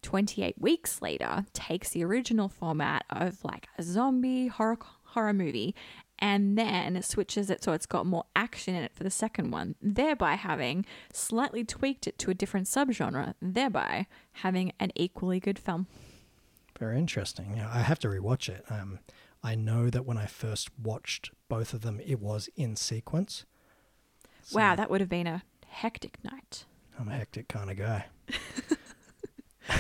28 weeks later takes the original format of like a zombie horror horror movie and then switches it so it's got more action in it for the second one, thereby having slightly tweaked it to a different subgenre, thereby having an equally good film. Very interesting. I have to rewatch it. Um, I know that when I first watched both of them, it was in sequence. Wow, that would have been a hectic night. I'm a hectic kind of guy. <laughs>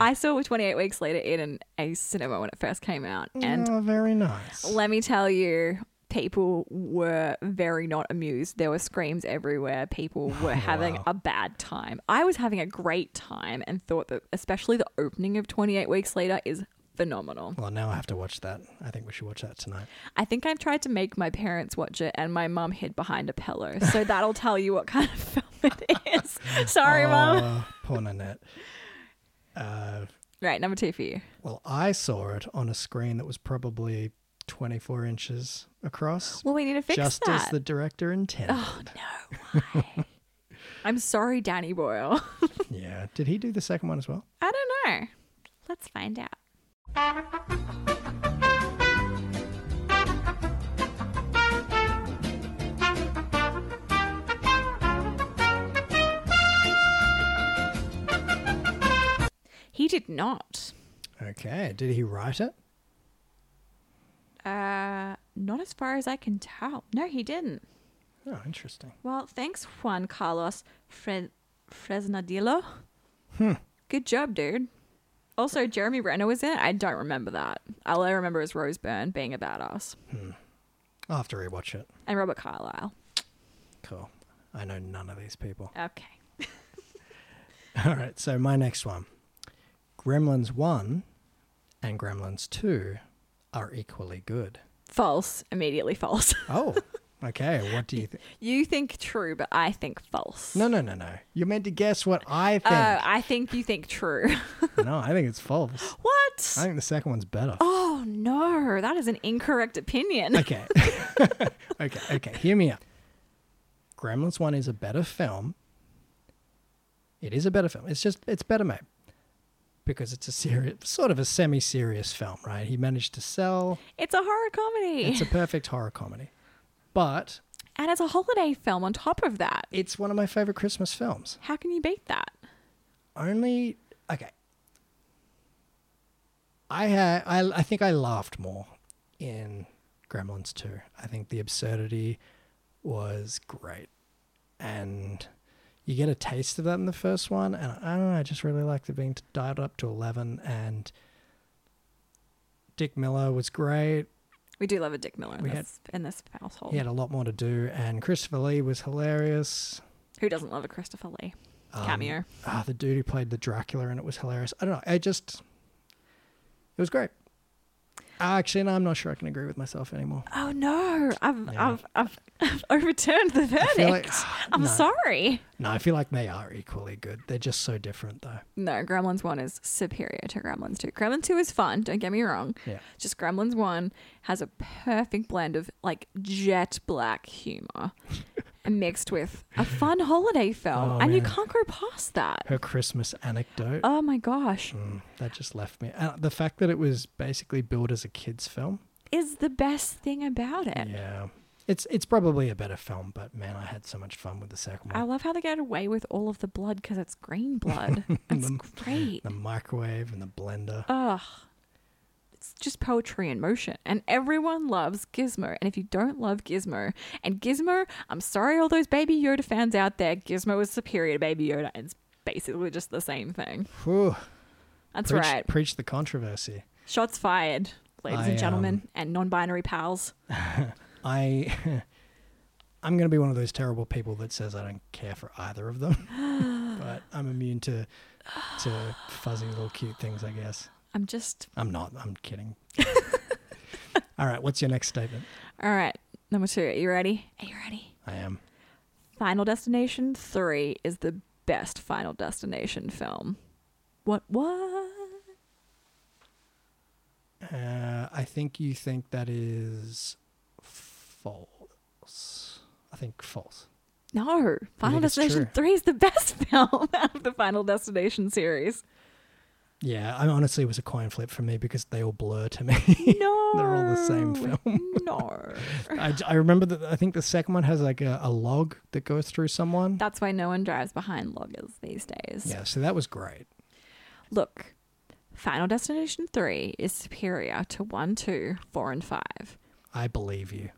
I saw it 28 weeks later in a cinema when it first came out. And oh, very nice. let me tell you, people were very not amused. There were screams everywhere. People <laughs> were having a bad time. I was having a great time and thought that, especially the opening of 28 weeks later, is phenomenal. Well, now I have to watch that. I think we should watch that tonight. I think I've tried to make my parents watch it, and my mum hid behind a pillow. So <laughs> that'll tell you what kind of <laughs> film it is. Sorry, mum. Oh, poor Nanette. Uh, Right, number two for you. well, I saw it on a screen that was probably 24 inches across, Well, we need to fix just that. Just as the director intended. Oh no! Why? <laughs> I'm sorry, Danny Boyle. Yeah. Did he do the second one as well? I don't know. Let's find out. He did not. Okay. Did he write it? Uh, not as far as I can tell. No, he didn't. Oh, interesting. Well, thanks, Juan Carlos Fre- Fresnadillo. Hmm. Good job, dude. Also, Jeremy Renner was in it. I don't remember that. All I remember is Rose Byrne being a badass. Hmm. I'll have to rewatch it. And Robert Carlyle. Cool. I know none of these people. Okay. <laughs> All right. So my next one Gremlins 1 and Gremlins 2 are equally good. False. Immediately false. <laughs> Oh, okay. What do you think? you think true, but I think false. No, no, no, no. You're meant to guess what uh, I think. Oh, I think you think true. <laughs> no, I think it's false. what? I think the second one's better. Oh, no. That is an incorrect opinion. Okay. <laughs> <laughs> okay, okay. Hear me out. Gremlins 1 is a better film. It is a better film. It's just, it's better made. Because it's a serious, sort of a semi serious film, right? He managed to sell. It's a horror comedy. It's a perfect horror comedy. But and it's a holiday film on top of that. it's one of my favorite Christmas films. How can you beat that? Only, okay. I had, I, I think I laughed more in Gremlins 2. I think the absurdity was great. And you get a taste of that in the first one. And I don't know, I just really liked it being dialed up to 11. And Dick Miller was great. We do love a Dick Miller in We had- this, in this household. He had a lot more to do. And Christopher Lee was hilarious. Who doesn't love a Christopher Lee Um, cameo? Ah, the dude who played the Dracula and it was hilarious. I don't know. I just, it was great. Actually, no, I'm not sure I can agree with myself anymore. Oh no, I've, Yeah. I've, I've, I've overturned the verdict. like- I'm no. sorry. No, I feel like they are equally good. They're just so different, though. No, Gremlins 1 is superior to Gremlins 2. Gremlins 2 is fun, don't get me wrong. Yeah. Just Gremlins 1 has a perfect blend of like jet black humor <laughs> mixed with a fun holiday film, Oh, and you can't go past that. Her Christmas anecdote. Oh my gosh, Mm, that just left me. Uh, the fact that it was basically billed as a kids' film. is the best thing about it. Yeah, it's it's probably a better film, but man, I had so much fun with the second one. I love how they get away with all of the blood because it's green blood. <laughs> It's The- great. The microwave and the blender. Ugh. Just poetry in motion. And everyone loves Gizmo. And if you don't love Gizmo, and Gizmo, I'm sorry, all those Baby Yoda fans out there, Gizmo is superior to Baby Yoda. And it's basically just the same thing. Whew. That's preach, right. Preach the controversy. Shots fired, ladies I, and gentlemen, um, and non binary pals. <laughs> I <laughs> I'm going to be one of those terrible people that says I don't care for either of them, <gasps> but I'm immune to to fuzzy little cute things, I guess. I'm just. I'm not. I'm kidding. <laughs> All right, what's your next statement? All right. Number two. Are you ready? Are you ready? I am. Final Destination 3 is the best Final Destination film. What? What? Uh, I think you think that is false. I think false. No, Final Destination 3 is the best <laughs> film out of the Final Destination series. Yeah, I honestly it was a coin flip for me because they all blur to me. No. <laughs> They're all the same film. <laughs> no. I, I remember that I think the second one has like a, a log that goes through someone. That's why no one drives behind loggers these days. Yeah, so that was great. Look, Final Destination 3 is superior to 1, 2, 4, and 5 I believe you.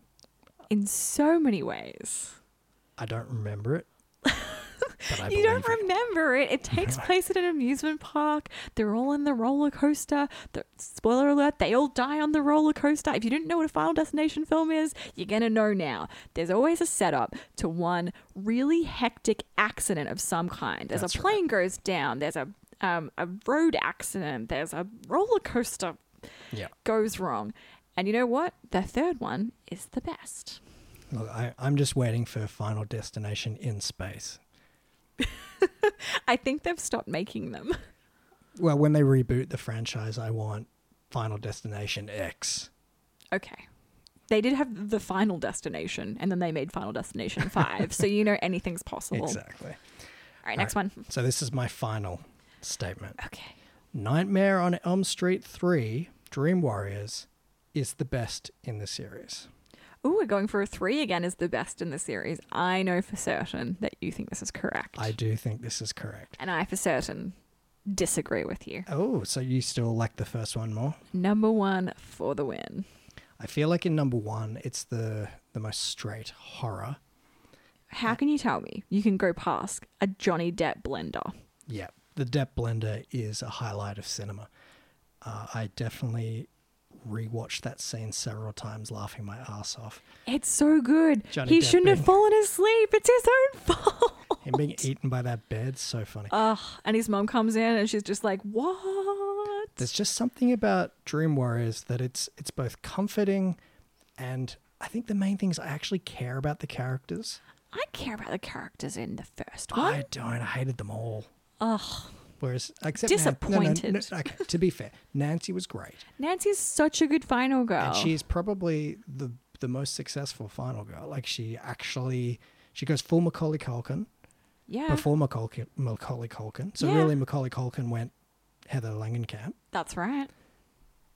in so many ways. I don't remember it. <laughs> you don't remember it. It <laughs> takes place at an amusement park. They're all in the roller coaster. The, spoiler alert, they all die on the roller coaster. If you didn't know what a Final Destination film is, you're going to know now. There's always a setup to one really hectic accident of some kind. There's That's a plane goes down. There's a um, a road accident. There's a roller coaster Yeah. goes wrong. And you know what? The third one is the best. Look, I, I'm just waiting for Final Destination in space. <laughs> I think they've stopped making them. Well, when they reboot the franchise, I want Final Destination X. Okay. They did have the final destination, and then they made Final Destination <laughs> 5. so you know anything's possible. Exactly. All right, next one. So this is my final statement. Okay. Nightmare on Elm Street 3 Dream Warriors is the best in the series. Ooh, we're going for a three again is the best in the series. I know for certain that you think this is correct. I do think this is correct. and I for certain disagree with you. Oh, so you still like the first one more? Number one for the win. I feel like in number one, it's the the most straight horror. How can you tell me you can go past a Johnny Depp blender? Yeah, the Depp Blender is a highlight of cinema. Uh, I definitely rewatched that scene several times, laughing my ass off. It's so good. Johnny he Depp shouldn't have fallen asleep. It's his own <laughs> fault. Him being eaten by that bed, so funny. Ugh. And his mom comes in and she's just like, "What?" There's just something about Dream Warriors that it's it's both comforting and I think the main thing is I actually care about the characters. I care about the characters in the first one. I don't. I hated them all. Ugh. Whereas, except Nan- no, no, no, Disappointed. <laughs> okay, to be fair, Nancy was great, Nancy's such a good final girl. and she's probably the the most successful final girl. Like she actually she goes full Macaulay Culkin yeah, before Macaulay, Macaulay Culkin. So Yeah. really, Macaulay Culkin went Heather Langenkamp. that's right.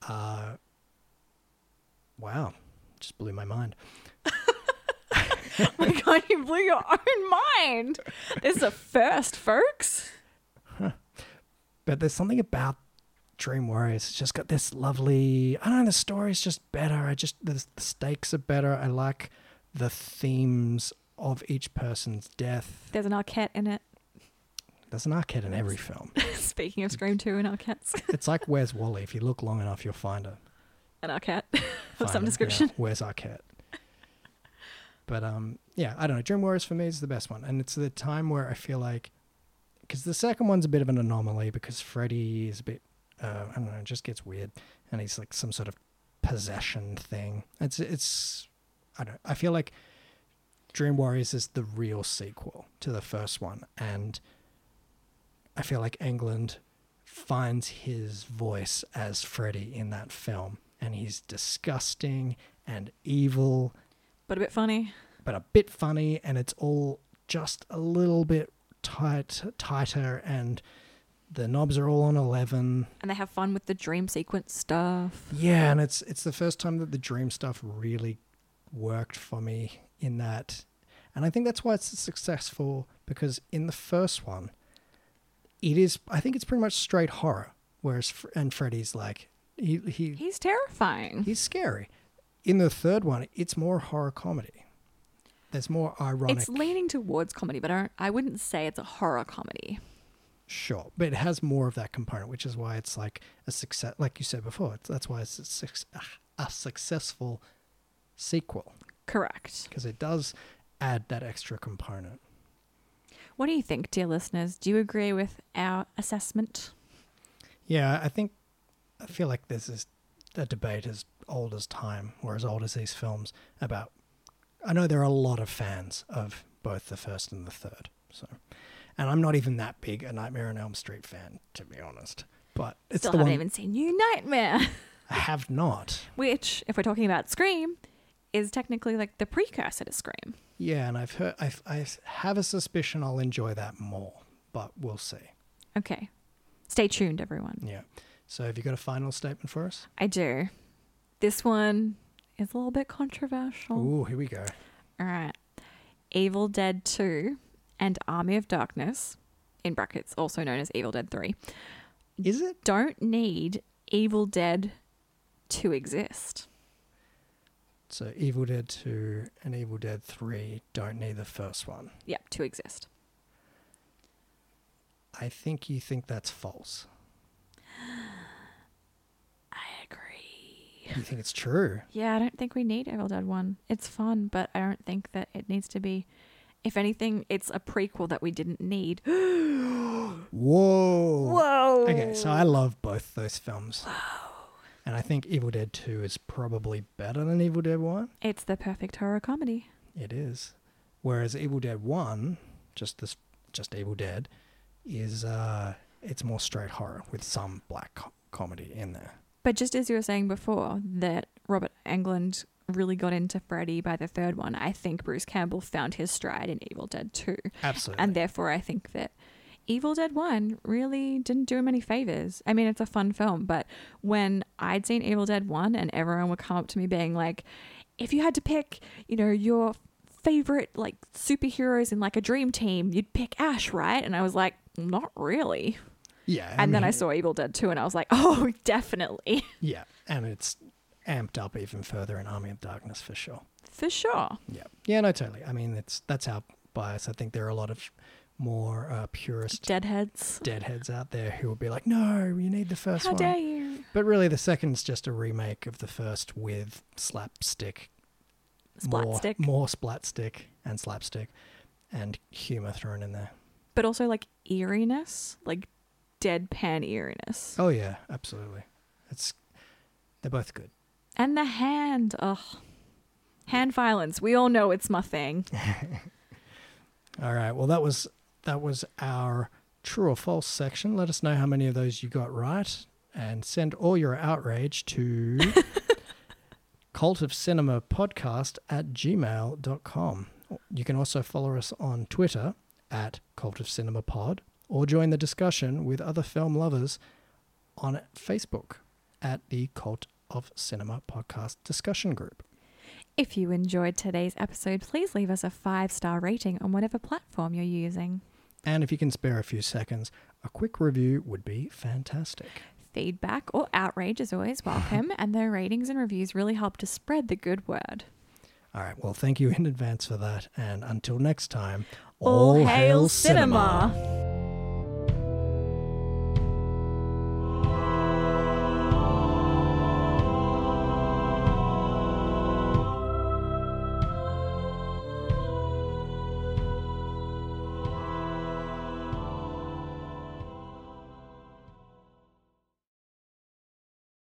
Uh, wow, just blew my mind. <laughs> Oh my god, you blew your own mind. This is a first, folks. But there's something about Dream Warriors. It's just got this lovely. I don't know. The story's just better. I just the, the stakes are better. I like the themes of each person's death. There's an Arquette in it. There's an Arquette in every <laughs> film. Speaking of Scream 2 and Arquettes. <laughs> It's like Where's Wally? If you look long enough, you'll find her. An Arquette of <laughs> some her. description. Yeah, where's Arquette? But um, yeah, I don't know. Dream Warriors for me is the best one, and it's the time where I feel like, because the second one's a bit of an anomaly because Freddy is a bit, uh, I don't know, it just gets weird, and he's like some sort of possession thing. It's it's, I don't. I feel like Dream Warriors is the real sequel to the first one, and I feel like Englund finds his voice as Freddy in that film, and he's disgusting and evil But a bit funny. but a bit funny, and it's all just a little bit tight, tighter, and the knobs are all on eleven. And they have fun with the dream sequence stuff. Yeah, and it's it's the first time that the dream stuff really worked for me in that, and I think that's why it's successful because in the first one, it is I think it's pretty much straight horror, whereas and Freddy's like he he He's terrifying. he's scary. In the third one, it's more horror comedy. There's more ironic. It's leaning towards comedy, but I, don't, I wouldn't say it's a horror comedy. Sure, but it has more of that component, which is why it's like a success. Like you said before, it's, that's why it's a, suc- a successful sequel Correct. because it does add that extra component. What do you think, dear listeners? Do you agree with our assessment? Yeah, I think I feel like this is a debate as old as time, or as old as these films. About, I know there are a lot of fans of both the first and the third. So, and I'm not even that big a Nightmare on Elm Street fan, to be honest. But it's Still the haven't one even seen New Nightmare, I have not. which, if we're talking about Scream, is technically like the precursor to Scream. Yeah, and I've heard I've, I have a suspicion I'll enjoy that more, but we'll see. Okay. Stay tuned, everyone. Yeah. So, have you got a final statement for us? I do. This one is a little bit controversial. Ooh, here we go. All right. Evil Dead 2 and Army of Darkness, in brackets, also known as Evil Dead 3, Is it? don't need Evil Dead to exist. So, Evil Dead 2 and Evil Dead 3 don't need the first one. Yep, to exist. I think you think that's false. <gasps> You think it's true. Yeah, I don't think we need Evil Dead 1. It's fun, but I don't think that it needs to be. If anything, it's a prequel that we didn't need. <gasps> Whoa. Whoa. Okay, so I love both those films. And I think Evil Dead 2 is probably better than Evil Dead 1. It's the perfect horror comedy. It is. Whereas Evil Dead 1, just this just Evil Dead, is uh it's more straight horror with some black co- comedy in there. But just as you were saying before, that Robert Englund really got into Freddy by the third one, I think Bruce Campbell found his stride in Evil Dead 2. Absolutely. And therefore, I think that Evil Dead 1 really didn't do him any favors. I mean, it's a fun film, but when I'd seen Evil Dead 1 and everyone would come up to me being like, if you had to pick, you know, your favorite like superheroes in like a dream team, you'd pick Ash, right? And I was like, not really. Yeah. and then I saw Evil Dead 2 and I was like, <laughs> oh, definitely. Yeah, and it's amped up even further in Army of Darkness for sure. For sure. Yeah. Yeah, no, totally. I mean, it's that's our bias. I think there are a lot of more uh, purist Deadheads. deadheads out there who will be like, no, you need the first How one. dare you? But really, the second's just a remake of the first with slapstick, more, Splatstick. more splatstick and slapstick, and humor thrown in there. But also like eeriness, like deadpan eeriness. Oh yeah, absolutely. It's they're both good. And the hand. Ugh. Hand violence. We all know it's my thing. <laughs> All right. Well, that was that was our true or false section. Let us know how many of those you got right, and send all your outrage to <laughs> cult of cinema podcast at gmail.com. You can also follow us on Twitter at cult of cinema pod, or join the discussion with other film lovers on Facebook at the cult of cinema podcast discussion group. If you enjoyed today's episode, please leave us a five star rating on whatever platform you're using. And if you can spare a few seconds, a quick review would be fantastic. Feedback or outrage is always <laughs> welcome, and their ratings and reviews really help to spread the good word. All right. Well, thank you in advance for that. And until next time, All hail cinema.